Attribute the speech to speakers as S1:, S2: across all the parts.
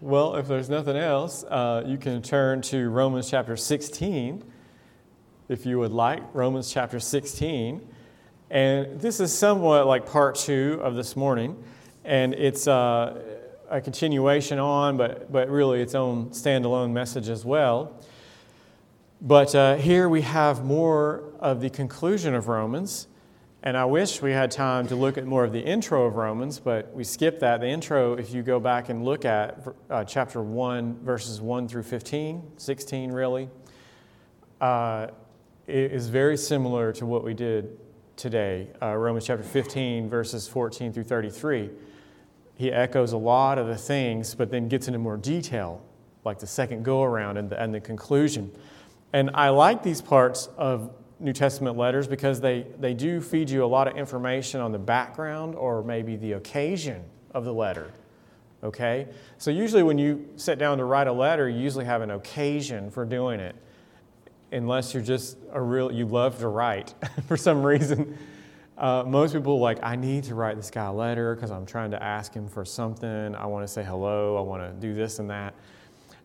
S1: Well, if there's nothing else, uh, you can turn to Romans chapter 16, if you would like. Romans chapter 16. And this is somewhat like part two of this morning. And it's uh, a continuation on, but, but really its own standalone message as well. But uh, here we have more of the conclusion of Romans. And I wish we had time to look at more of the intro of Romans, but we skipped that. The intro, if you go back and look at uh, chapter 1, verses 1 through 15, 16 really, uh, is very similar to what we did today. Uh, Romans chapter 15, verses 14 through 33. He echoes a lot of the things, but then gets into more detail, like the second go around and the, and the conclusion. And I like these parts of New Testament letters because they, they do feed you a lot of information on the background or maybe the occasion of the letter. Okay? So, usually when you sit down to write a letter, you usually have an occasion for doing it, unless you're just a real, you love to write for some reason. Uh, most people like, I need to write this guy a letter because I'm trying to ask him for something. I want to say hello. I want to do this and that.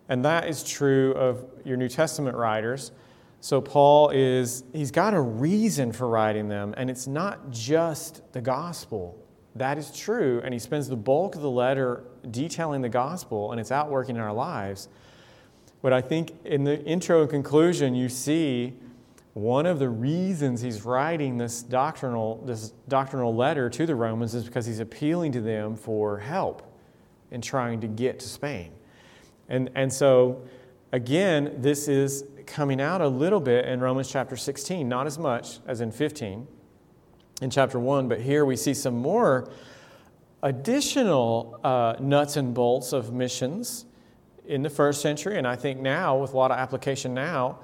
S1: And that is true of your New Testament writers. So Paul is, he's got a reason for writing them, and it's not just the gospel. That is true, and he spends the bulk of the letter detailing the gospel, and it's outworking in our lives. But I think in the intro and conclusion, you see one of the reasons he's writing this doctrinal, this doctrinal letter to the Romans is because he's appealing to them for help in trying to get to Spain. And, and so, again, this is coming out a little bit in Romans chapter 16, not as much as in 15 in chapter 1, but here we see some more additional uh, nuts and bolts of missions in the first century, and I think now, with a lot of application now,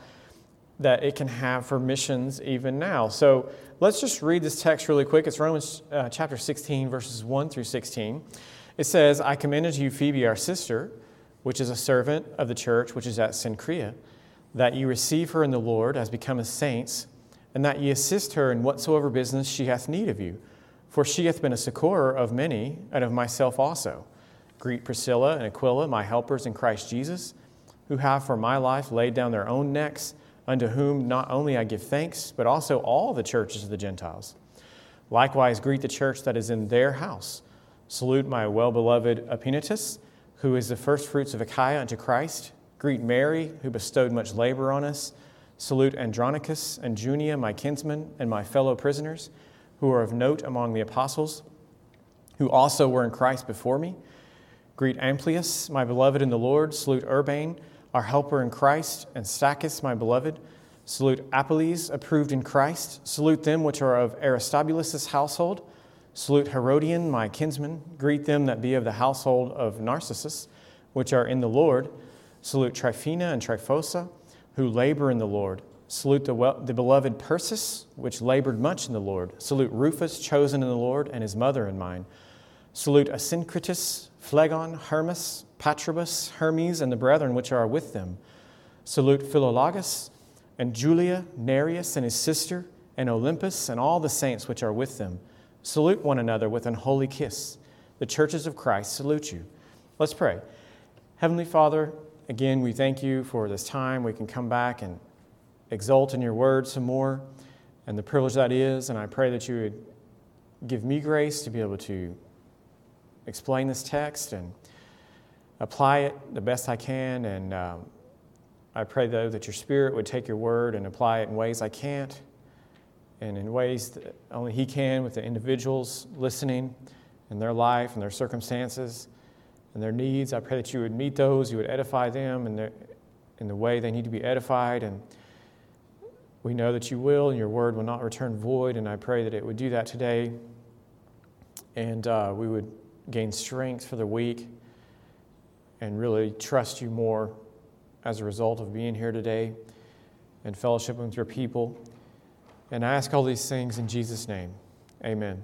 S1: that it can have for missions even now. So let's just read this text really quick. It's Romans uh, chapter 16, verses 1 through 16. It says, I commend to you Phoebe, our sister, which is a servant of the church which is at Cenchrea that ye receive her in the Lord as becometh saints, and that ye assist her in whatsoever business she hath need of you. For she hath been a succorer of many, and of myself also. Greet Priscilla and Aquila, my helpers in Christ Jesus, who have for my life laid down their own necks, unto whom not only I give thanks, but also all the churches of the Gentiles. Likewise, greet the church that is in their house. Salute my well beloved Epaenetus, who is the firstfruits of Achaia unto Christ Greet Mary, who bestowed much labor on us. Salute Andronicus and Junia, my kinsmen and my fellow prisoners, who are of note among the apostles, who also were in Christ before me. Greet Amplias, my beloved in the Lord. Salute Urbane, our helper in Christ, and Stachys, my beloved. Salute Apelles, approved in Christ. Salute them which are of Aristobulus' household. Salute Herodion, my kinsman. Greet them that be of the household of Narcissus, which are in the Lord. Salute Tryphena and Tryphosa, who labor in the Lord. Salute the, well, the beloved Persis, which labored much in the Lord. Salute Rufus, chosen in the Lord, and his mother and mine. Salute Asyncritus, Phlegon, Hermas, Patrobas, Hermes, and the brethren which are with them. Salute Philologus, and Julia, Nereus, and his sister, and Olympus, and all the saints which are with them. Salute one another with an holy kiss. The churches of Christ salute you. Let's pray. Heavenly Father, Again, we thank you for this time. We can come back and exult in your word some more and the privilege that is. And I pray that you would give me grace to be able to explain this text and apply it the best I can. And um, I pray, though, that your Spirit would take your word and apply it in ways I can't and in ways that only He can with the individuals listening in their life and their circumstances and their needs. I pray that you would meet those, you would edify them in the, in the way they need to be edified. And we know that you will, and your word will not return void. And I pray that it would do that today. And uh, we would gain strength for the week and really trust you more as a result of being here today and fellowship with your people. And I ask all these things in Jesus' name. Amen.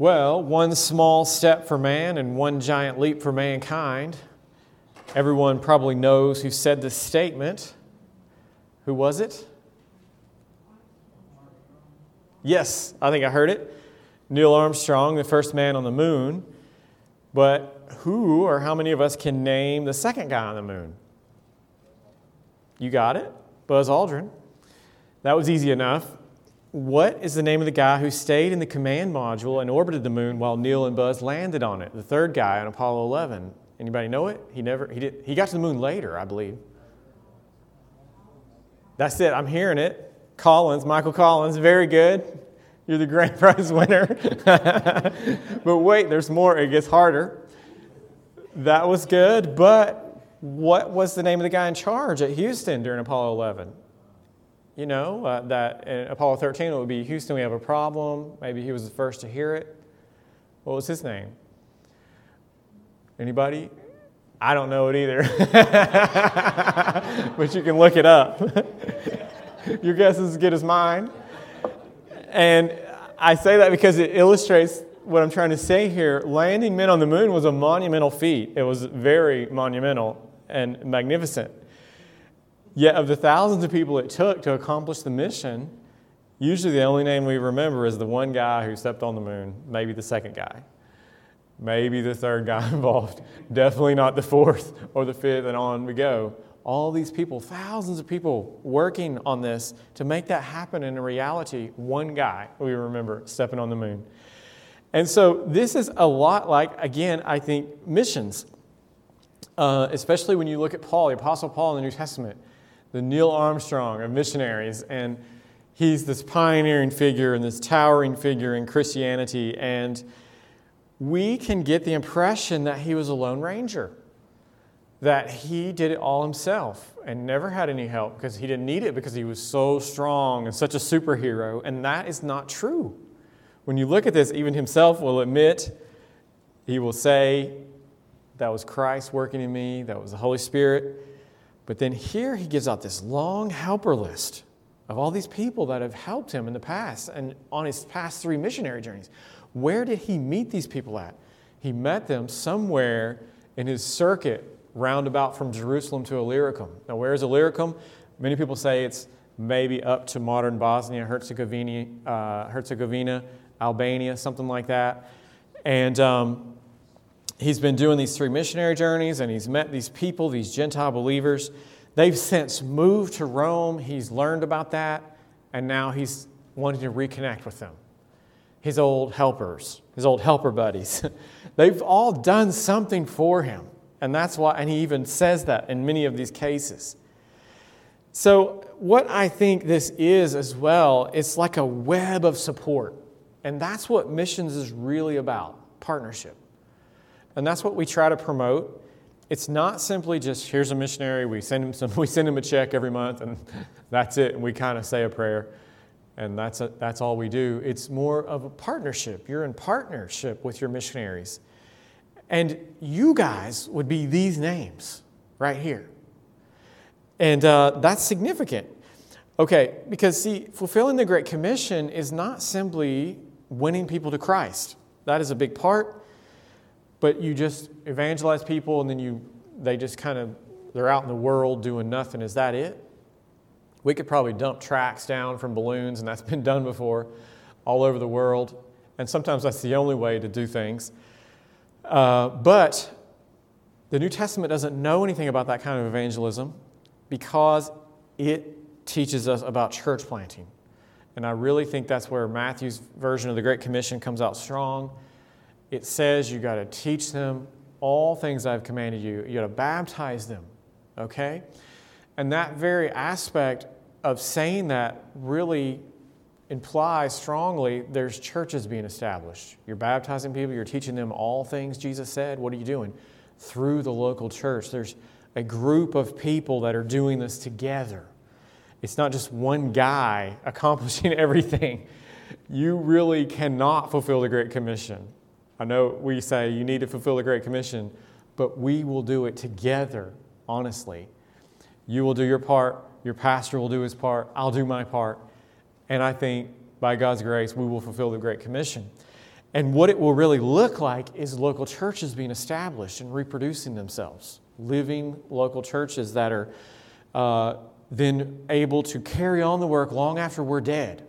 S1: Well, one small step for man and one giant leap for mankind. Everyone probably knows who said this statement. Who was it? Yes, I think I heard it. Neil Armstrong, the first man on the moon. But who or how many of us can name the second guy on the moon? You got it? Buzz Aldrin. That was easy enough. What is the name of the guy who stayed in the command module and orbited the moon while Neil and Buzz landed on it? The third guy on Apollo 11. Anybody know it? He never he did he got to the moon later, I believe. That's it. I'm hearing it. Collins, Michael Collins, very good. You're the grand prize winner. but wait, there's more. It gets harder. That was good, but what was the name of the guy in charge at Houston during Apollo 11? You know, uh, that Apollo 13 it would be Houston, we have a problem. Maybe he was the first to hear it. What was his name? Anybody? I don't know it either. but you can look it up. Your guess is as good as mine. And I say that because it illustrates what I'm trying to say here. Landing men on the moon was a monumental feat, it was very monumental and magnificent. Yet, of the thousands of people it took to accomplish the mission, usually the only name we remember is the one guy who stepped on the moon, maybe the second guy, maybe the third guy involved, definitely not the fourth or the fifth, and on we go. All these people, thousands of people working on this to make that happen in reality. One guy, we remember, stepping on the moon. And so this is a lot like, again, I think, missions. Uh, especially when you look at Paul, the Apostle Paul in the New Testament the Neil Armstrong of missionaries. And he's this pioneering figure and this towering figure in Christianity. And we can get the impression that he was a lone ranger, that he did it all himself and never had any help because he didn't need it because he was so strong and such a superhero. And that is not true. When you look at this, even himself will admit, he will say, That was Christ working in me, that was the Holy Spirit. But then here he gives out this long helper list of all these people that have helped him in the past and on his past three missionary journeys. Where did he meet these people at? He met them somewhere in his circuit roundabout from Jerusalem to Illyricum. Now, where is Illyricum? Many people say it's maybe up to modern Bosnia, Herzegovina, uh, Herzegovina Albania, something like that. And um, he's been doing these three missionary journeys and he's met these people, these Gentile believers. They've since moved to Rome. He's learned about that, and now he's wanting to reconnect with them. His old helpers, his old helper buddies. They've all done something for him. And that's why, and he even says that in many of these cases. So, what I think this is as well, it's like a web of support. And that's what missions is really about partnership. And that's what we try to promote. It's not simply just here's a missionary, we send him some, we send him a check every month, and that's it, and we kind of say a prayer, and that's, a, that's all we do. It's more of a partnership. You're in partnership with your missionaries. And you guys would be these names right here. And uh, that's significant. Okay, because see, fulfilling the Great Commission is not simply winning people to Christ. That is a big part but you just evangelize people and then you they just kind of they're out in the world doing nothing. Is that it? We could probably dump tracks down from balloons and that's been done before all over the world. And sometimes that's the only way to do things. Uh, but the new testament doesn't know anything about that kind of evangelism because it teaches us about church planting. And i really think that's where matthew's version of the great commission comes out strong it says you got to teach them all things I've commanded you. You got to baptize them, okay? And that very aspect of saying that really implies strongly there's churches being established. You're baptizing people, you're teaching them all things Jesus said. What are you doing? Through the local church. There's a group of people that are doing this together. It's not just one guy accomplishing everything. You really cannot fulfill the Great Commission I know we say you need to fulfill the Great Commission, but we will do it together, honestly. You will do your part, your pastor will do his part, I'll do my part. And I think by God's grace, we will fulfill the Great Commission. And what it will really look like is local churches being established and reproducing themselves, living local churches that are uh, then able to carry on the work long after we're dead,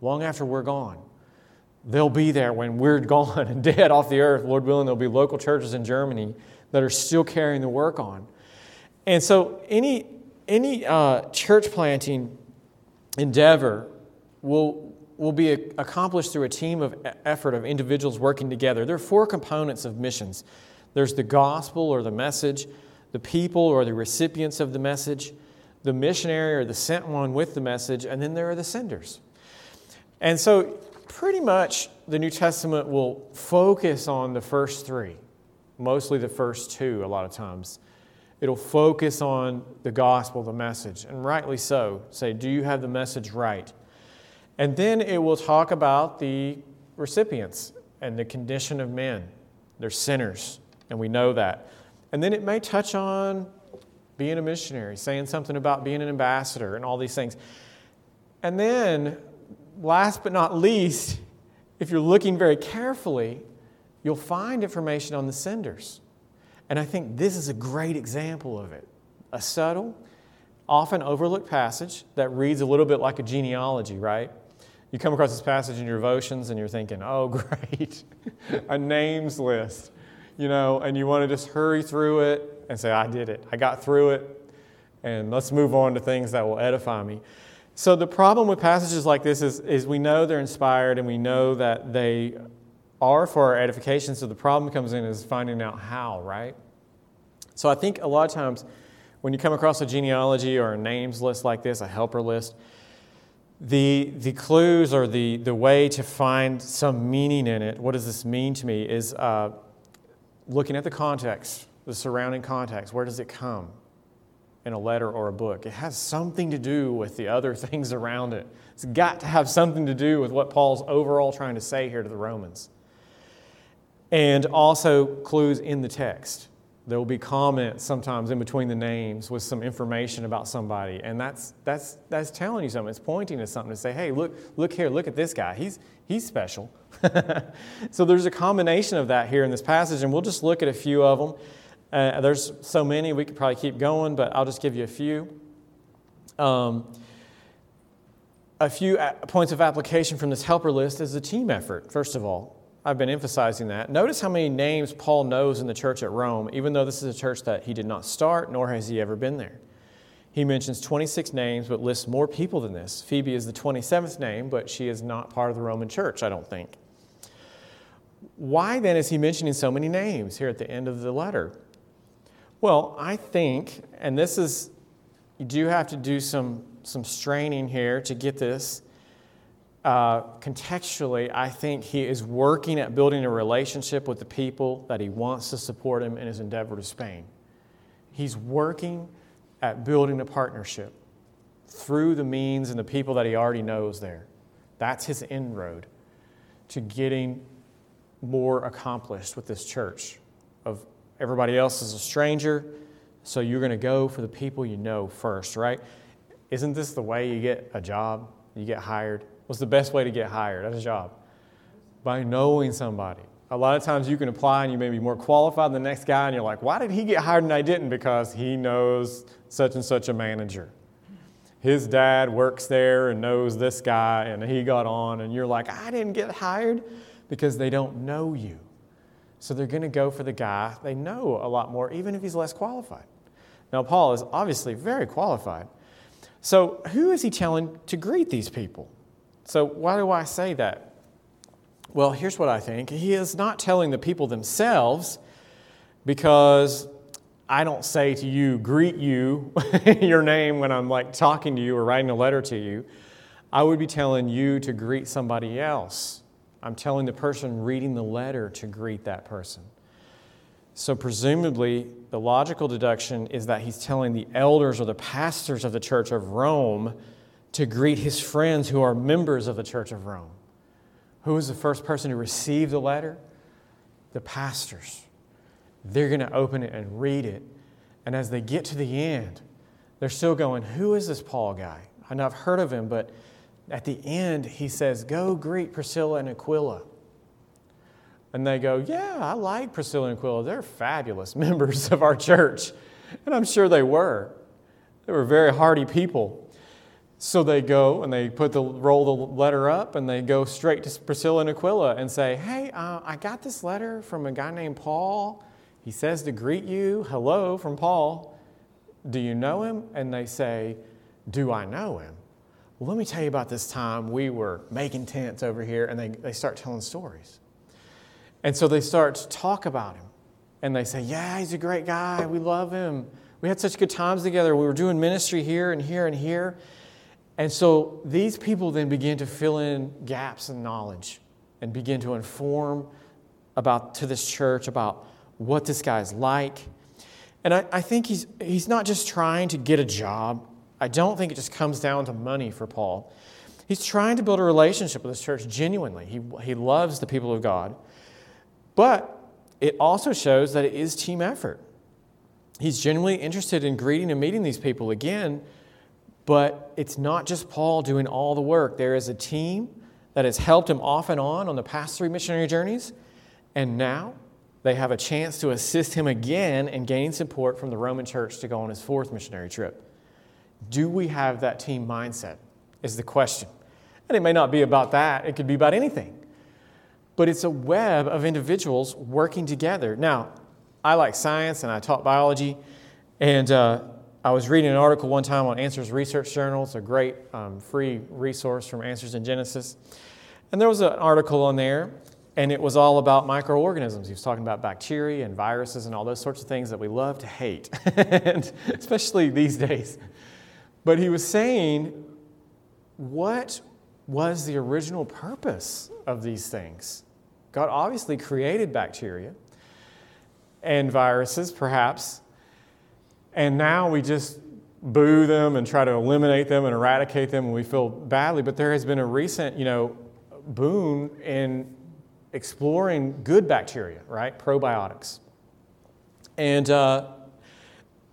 S1: long after we're gone They'll be there when we're gone and dead off the earth. Lord willing, there'll be local churches in Germany that are still carrying the work on. And so, any, any uh, church planting endeavor will, will be accomplished through a team of effort of individuals working together. There are four components of missions there's the gospel or the message, the people or the recipients of the message, the missionary or the sent one with the message, and then there are the senders. And so, pretty much, the New Testament will focus on the first three, mostly the first two, a lot of times. It'll focus on the gospel, the message, and rightly so. Say, do you have the message right? And then it will talk about the recipients and the condition of men. They're sinners, and we know that. And then it may touch on being a missionary, saying something about being an ambassador, and all these things. And then, last but not least, if you're looking very carefully, you'll find information on the senders. And I think this is a great example of it. A subtle, often overlooked passage that reads a little bit like a genealogy, right? You come across this passage in your devotions and you're thinking, oh, great, a names list, you know, and you want to just hurry through it and say, I did it. I got through it, and let's move on to things that will edify me. So, the problem with passages like this is, is we know they're inspired and we know that they are for our edification. So, the problem comes in is finding out how, right? So, I think a lot of times when you come across a genealogy or a names list like this, a helper list, the, the clues or the, the way to find some meaning in it, what does this mean to me, is uh, looking at the context, the surrounding context. Where does it come in a letter or a book? It has something to do with the other things around it. It's got to have something to do with what Paul's overall trying to say here to the Romans. And also clues in the text. There will be comments sometimes in between the names with some information about somebody, and that's, that's, that's telling you something. It's pointing to something to say, hey, look, look here, look at this guy. He's, he's special. so there's a combination of that here in this passage, and we'll just look at a few of them. Uh, there's so many, we could probably keep going, but I'll just give you a few. Um, a few points of application from this helper list is a team effort, first of all. I've been emphasizing that. Notice how many names Paul knows in the church at Rome, even though this is a church that he did not start, nor has he ever been there. He mentions 26 names, but lists more people than this. Phoebe is the 27th name, but she is not part of the Roman church, I don't think. Why then is he mentioning so many names here at the end of the letter? Well, I think, and this is, you do have to do some, some straining here to get this uh, contextually, I think he is working at building a relationship with the people that he wants to support him in his endeavor to Spain. He's working at building a partnership through the means and the people that he already knows there. That's his inroad to getting more accomplished with this church. Of everybody else is a stranger, so you're going to go for the people you know first, right? Isn't this the way you get a job? You get hired What's the best way to get hired at a job? By knowing somebody. A lot of times you can apply and you may be more qualified than the next guy, and you're like, why did he get hired and I didn't? Because he knows such and such a manager. His dad works there and knows this guy, and he got on, and you're like, I didn't get hired because they don't know you. So they're going to go for the guy they know a lot more, even if he's less qualified. Now, Paul is obviously very qualified. So, who is he telling to greet these people? So, why do I say that? Well, here's what I think. He is not telling the people themselves because I don't say to you, greet you, your name when I'm like talking to you or writing a letter to you. I would be telling you to greet somebody else. I'm telling the person reading the letter to greet that person. So, presumably, the logical deduction is that he's telling the elders or the pastors of the church of Rome to greet his friends who are members of the Church of Rome. Who was the first person to receive the letter? The pastors. They're going to open it and read it. And as they get to the end, they're still going, Who is this Paul guy? I know I've heard of him, but at the end, he says, Go greet Priscilla and Aquila. And they go, Yeah, I like Priscilla and Aquila. They're fabulous members of our church. And I'm sure they were. They were very hardy people. So they go and they put the roll the letter up and they go straight to Priscilla and Aquila and say, "Hey, uh, I got this letter from a guy named Paul. He says to greet you. Hello from Paul. Do you know him?" And they say, "Do I know him?" Well, let me tell you about this time we were making tents over here, and they, they start telling stories. And so they start to talk about him. And they say, Yeah, he's a great guy. We love him. We had such good times together. We were doing ministry here and here and here. And so these people then begin to fill in gaps in knowledge and begin to inform about to this church about what this guy's like. And I, I think he's, he's not just trying to get a job. I don't think it just comes down to money for Paul. He's trying to build a relationship with this church genuinely. He, he loves the people of God. But it also shows that it is team effort. He's genuinely interested in greeting and meeting these people again but it's not just Paul doing all the work. There is a team that has helped him off and on on the past three missionary journeys, and now they have a chance to assist him again in gaining support from the Roman church to go on his fourth missionary trip. Do we have that team mindset? Is the question. And it may not be about that, it could be about anything. But it's a web of individuals working together. Now, I like science and I taught biology, and uh, I was reading an article one time on Answers Research Journal. It's a great um, free resource from Answers in Genesis. And there was an article on there, and it was all about microorganisms. He was talking about bacteria and viruses and all those sorts of things that we love to hate, and especially these days. But he was saying, what was the original purpose of these things? God obviously created bacteria and viruses, perhaps, and now we just boo them and try to eliminate them and eradicate them and we feel badly. But there has been a recent, you know, boon in exploring good bacteria, right? Probiotics. And uh,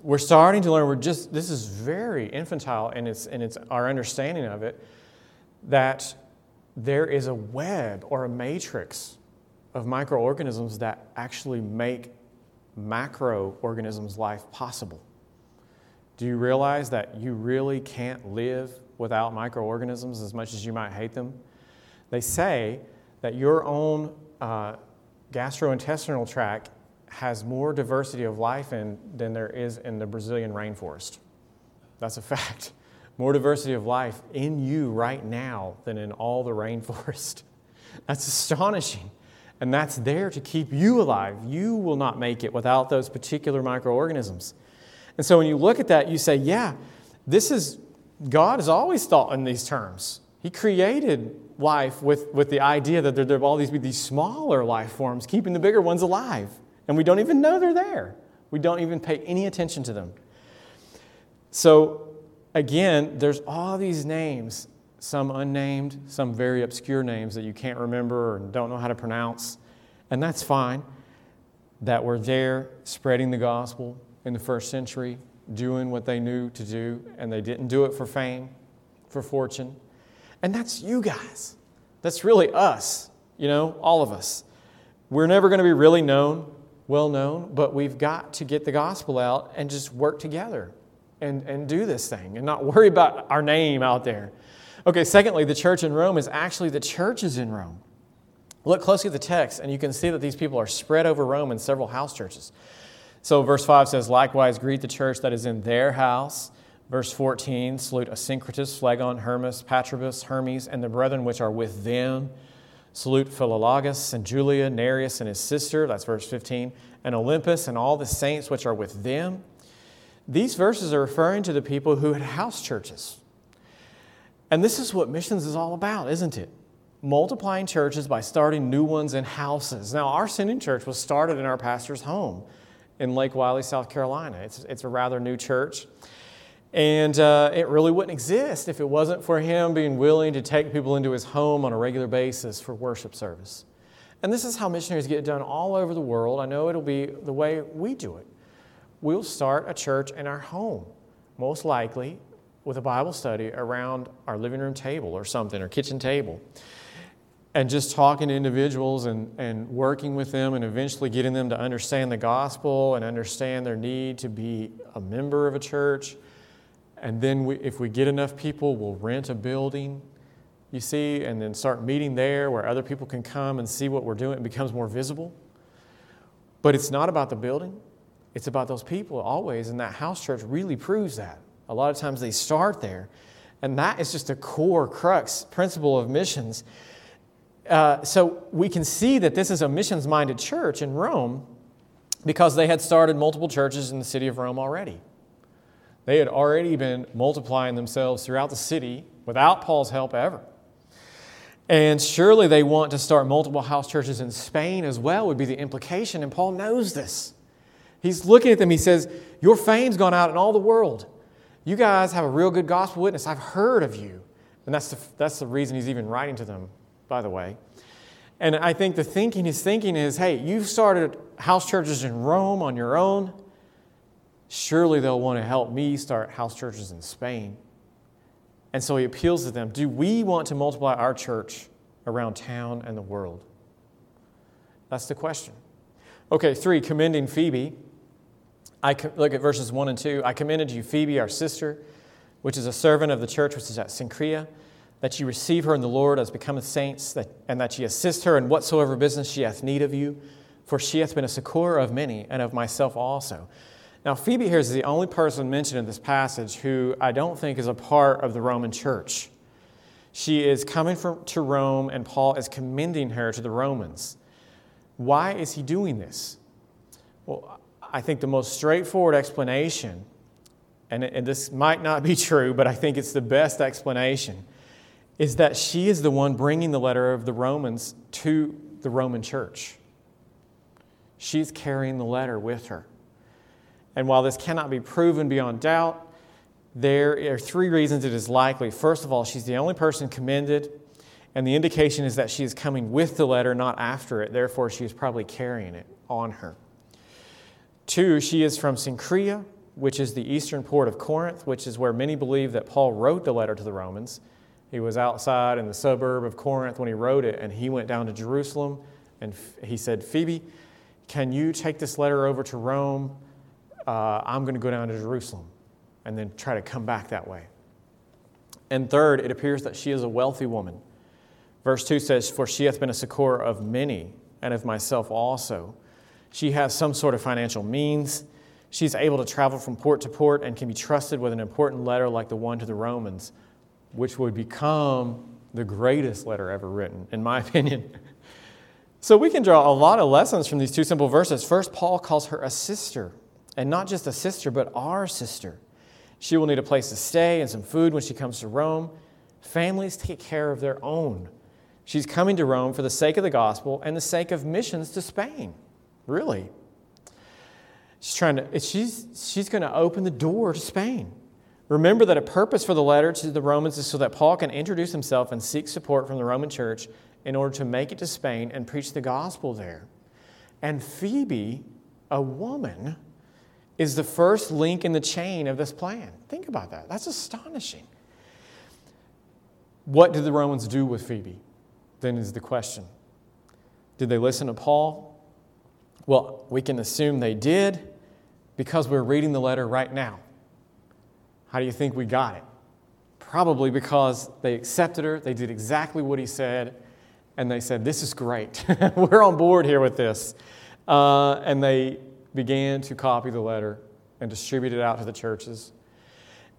S1: we're starting to learn, we're just, this is very infantile and it's, and it's our understanding of it, that there is a web or a matrix of microorganisms that actually make macroorganisms' life possible. Do you realize that you really can't live without microorganisms as much as you might hate them? They say that your own uh, gastrointestinal tract has more diversity of life in than there is in the Brazilian rainforest. That's a fact. More diversity of life in you right now than in all the rainforest. That's astonishing. And that's there to keep you alive. You will not make it without those particular microorganisms. And so when you look at that, you say, yeah, this is, God has always thought in these terms. He created life with, with the idea that there, there will always be these smaller life forms keeping the bigger ones alive. And we don't even know they're there. We don't even pay any attention to them. So, again, there's all these names, some unnamed, some very obscure names that you can't remember or don't know how to pronounce. And that's fine. That we're there spreading the gospel, in the first century doing what they knew to do, and they didn't do it for fame, for fortune. And that's you guys. That's really us, you know, all of us. We're never going to be really known, well known, but we've got to get the gospel out and just work together and, and do this thing and not worry about our name out there. Okay, secondly, the church in Rome is actually the churches in Rome. Look closely at the text, and you can see that these people are spread over Rome in several house churches. So, verse 5 says, Likewise, greet the church that is in their house. Verse 14, salute Asyncritus, Phlegon, Hermas, Patrobas, Hermes, and the brethren which are with them. Salute Philologus and Julia, Nereus and his sister. That's verse 15. And Olympus and all the saints which are with them. These verses are referring to the people who had house churches. And this is what missions is all about, isn't it? Multiplying churches by starting new ones in houses. Now, our sending church was started in our pastor's home in Lake Wylie, South Carolina. It's, it's a rather new church. And uh, it really wouldn't exist if it wasn't for him being willing to take people into his home on a regular basis for worship service. And this is how missionaries get done all over the world. I know it'll be the way we do it. We'll start a church in our home, most likely with a Bible study around our living room table or something, or kitchen table and just talking to individuals and, and working with them and eventually getting them to understand the gospel and understand their need to be a member of a church And then we, if we get enough people, we'll rent a building, you see, and then start meeting there where other people can come and see what we're doing. It becomes more visible. But it's not about the building, it's about those people always. And that house church really proves that. A lot of times they start there. And that is just a core crux principle of missions. Uh, so we can see that this is a missions minded church in Rome because they had started multiple churches in the city of Rome already. They had already been multiplying themselves throughout the city without Paul's help ever. And surely they want to start multiple house churches in Spain as well, would be the implication. And Paul knows this. He's looking at them. He says, Your fame's gone out in all the world. You guys have a real good gospel witness. I've heard of you. And that's the, that's the reason he's even writing to them, by the way. And I think the thinking he's thinking is hey, you've started house churches in Rome on your own. Surely they'll want to help me start house churches in Spain. And so he appeals to them Do we want to multiply our church around town and the world? That's the question. Okay, three, commending Phoebe. I look at verses one and two. I commended you, Phoebe, our sister, which is a servant of the church which is at Cenchrea that you receive her in the Lord as becometh saints, that, and that ye assist her in whatsoever business she hath need of you, for she hath been a succour of many, and of myself also. Now, Phoebe here is the only person mentioned in this passage who I don't think is a part of the Roman church. She is coming from, to Rome, and Paul is commending her to the Romans. Why is he doing this? Well, I think the most straightforward explanation, and, and this might not be true, but I think it's the best explanation is that she is the one bringing the letter of the Romans to the Roman church. She's carrying the letter with her. And while this cannot be proven beyond doubt, there are three reasons it is likely. First of all, she's the only person commended, and the indication is that she is coming with the letter, not after it. Therefore, she is probably carrying it on her. Two, she is from Cenchrea, which is the eastern port of Corinth, which is where many believe that Paul wrote the letter to the Romans. He was outside in the suburb of Corinth when he wrote it, and he went down to Jerusalem and he said, Phoebe, can you take this letter over to Rome? Uh, I'm going to go down to Jerusalem and then try to come back that way. And third, it appears that she is a wealthy woman. Verse 2 says, For she hath been a succor of many, and of myself also. She has some sort of financial means. She's able to travel from port to port and can be trusted with an important letter like the one to the Romans which would become the greatest letter ever written, in my opinion. So we can draw a lot of lessons from these two simple verses. First, Paul calls her a sister, and not just a sister, but our sister. She will need a place to stay and some food when she comes to Rome. Families take care of their own. She's coming to Rome for the sake of the gospel and the sake of missions to Spain. Really. She's trying to, she's, she's going to open the door to Spain. Remember that a purpose for the letter to the Romans is so that Paul can introduce himself and seek support from the Roman church in order to make it to Spain and preach the gospel there. And Phoebe, a woman, is the first link in the chain of this plan. Think about that. That's astonishing. What did the Romans do with Phoebe? Then is the question. Did they listen to Paul? Well, we can assume they did because we're reading the letter right now. How do you think we got it? Probably because they accepted her, they did exactly what he said, and they said, This is great. We're on board here with this. Uh, and they began to copy the letter and distribute it out to the churches.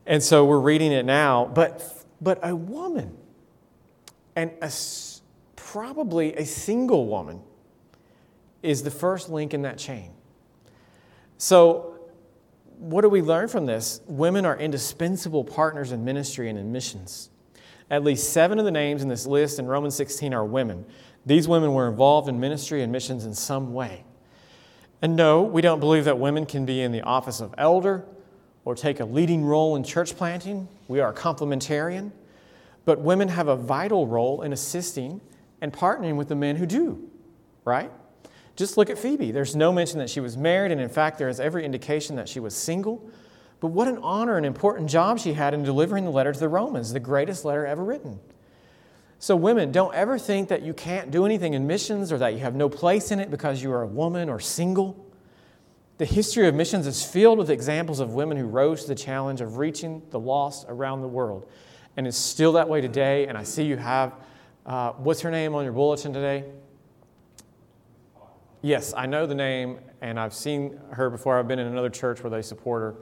S1: And so we're reading it now, but, but a woman, and a, probably a single woman, is the first link in that chain. So what do we learn from this? Women are indispensable partners in ministry and in missions. At least seven of the names in this list in Romans 16 are women. These women were involved in ministry and missions in some way. And no, we don't believe that women can be in the office of elder or take a leading role in church planting. We are complementarian. But women have a vital role in assisting and partnering with the men who do, right? Just look at Phoebe. There's no mention that she was married, and in fact, there is every indication that she was single. But what an honor and important job she had in delivering the letter to the Romans, the greatest letter ever written. So, women, don't ever think that you can't do anything in missions or that you have no place in it because you are a woman or single. The history of missions is filled with examples of women who rose to the challenge of reaching the lost around the world. And it's still that way today. And I see you have, uh, what's her name on your bulletin today? Yes, I know the name, and I've seen her before. I've been in another church where they support her,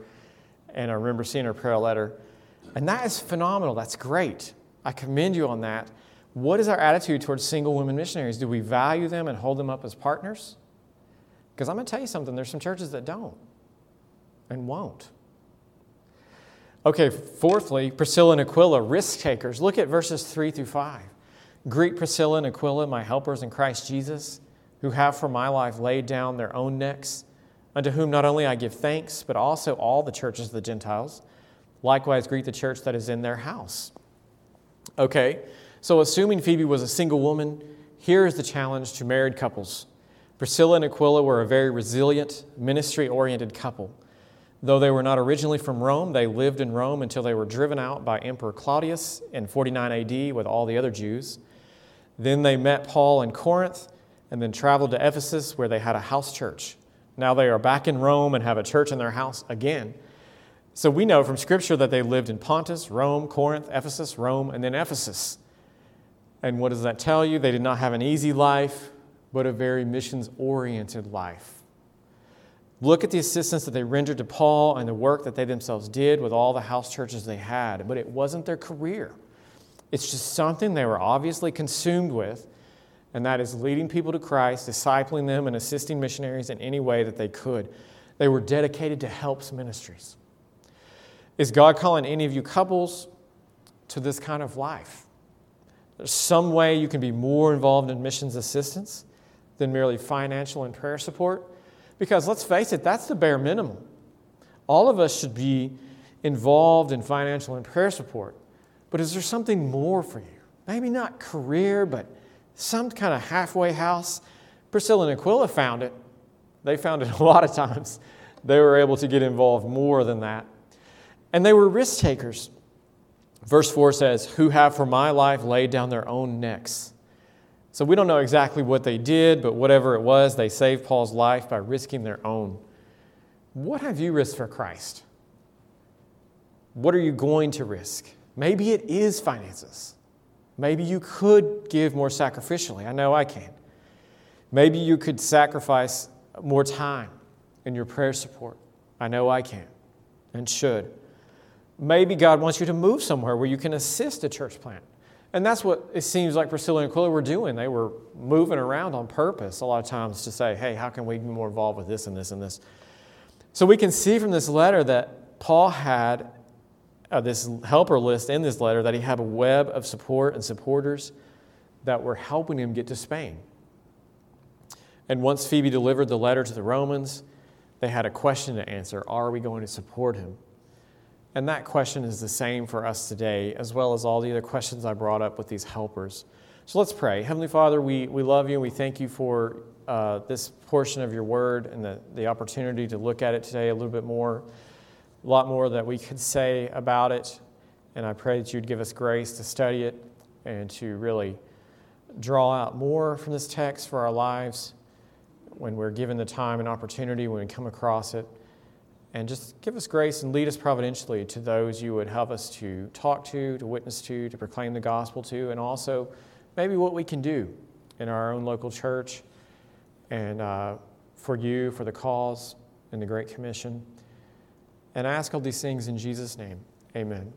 S1: and I remember seeing her prayer letter. And that is phenomenal. That's great. I commend you on that. What is our attitude towards single women missionaries? Do we value them and hold them up as partners? Because I'm going to tell you something there's some churches that don't and won't. Okay, fourthly, Priscilla and Aquila, risk takers. Look at verses 3 through 5. Greet Priscilla and Aquila, my helpers in Christ Jesus, who have for my life laid down their own necks, unto whom not only I give thanks, but also all the churches of the Gentiles. Likewise, greet the church that is in their house. Okay, so assuming Phoebe was a single woman, here is the challenge to married couples. Priscilla and Aquila were a very resilient, ministry oriented couple. Though they were not originally from Rome, they lived in Rome until they were driven out by Emperor Claudius in 49 AD with all the other Jews. Then they met Paul in Corinth and then traveled to Ephesus where they had a house church. Now they are back in Rome and have a church in their house again. So we know from Scripture that they lived in Pontus, Rome, Corinth, Ephesus, Rome, and then Ephesus. And what does that tell you? They did not have an easy life, but a very missions oriented life. Look at the assistance that they rendered to Paul and the work that they themselves did with all the house churches they had, but it wasn't their career. It's just something they were obviously consumed with, and that is leading people to Christ, discipling them, and assisting missionaries in any way that they could. They were dedicated to helps ministries. Is God calling any of you couples to this kind of life? There's some way you can be more involved in missions assistance than merely financial and prayer support. Because let's face it, that's the bare minimum. All of us should be involved in financial and prayer support. But is there something more for you? Maybe not career, but some kind of halfway house. Priscilla and Aquila found it. They found it a lot of times. They were able to get involved more than that. And they were risk takers. Verse 4 says, Who have for my life laid down their own necks. So we don't know exactly what they did, but whatever it was, they saved Paul's life by risking their own. What have you risked for Christ? What are you going to risk? Maybe it is finances. Maybe you could give more sacrificially. I know I can. Maybe you could sacrifice more time in your prayer support. I know I can and should. Maybe God wants you to move somewhere where you can assist a church plant. And that's what it seems like Priscilla and Aquila were doing. They were moving around on purpose a lot of times to say, hey, how can we be more involved with this and this and this? So we can see from this letter that Paul had uh, this helper list in this letter that he had a web of support and supporters that were helping him get to Spain. And once Phoebe delivered the letter to the Romans, they had a question to answer Are we going to support him? And that question is the same for us today, as well as all the other questions I brought up with these helpers. So let's pray. Heavenly Father, we, we love you and we thank you for uh, this portion of your word and the, the opportunity to look at it today a little bit more, a lot more that we could say about it. And I pray that you'd give us grace to study it and to really draw out more from this text for our lives when we're given the time and opportunity, when we come across it. And just give us grace and lead us providentially to those you would have us to talk to, to witness to, to proclaim the gospel to, and also maybe what we can do in our own local church and uh, for you, for the cause, and the Great Commission. And I ask all these things in Jesus' name. Amen.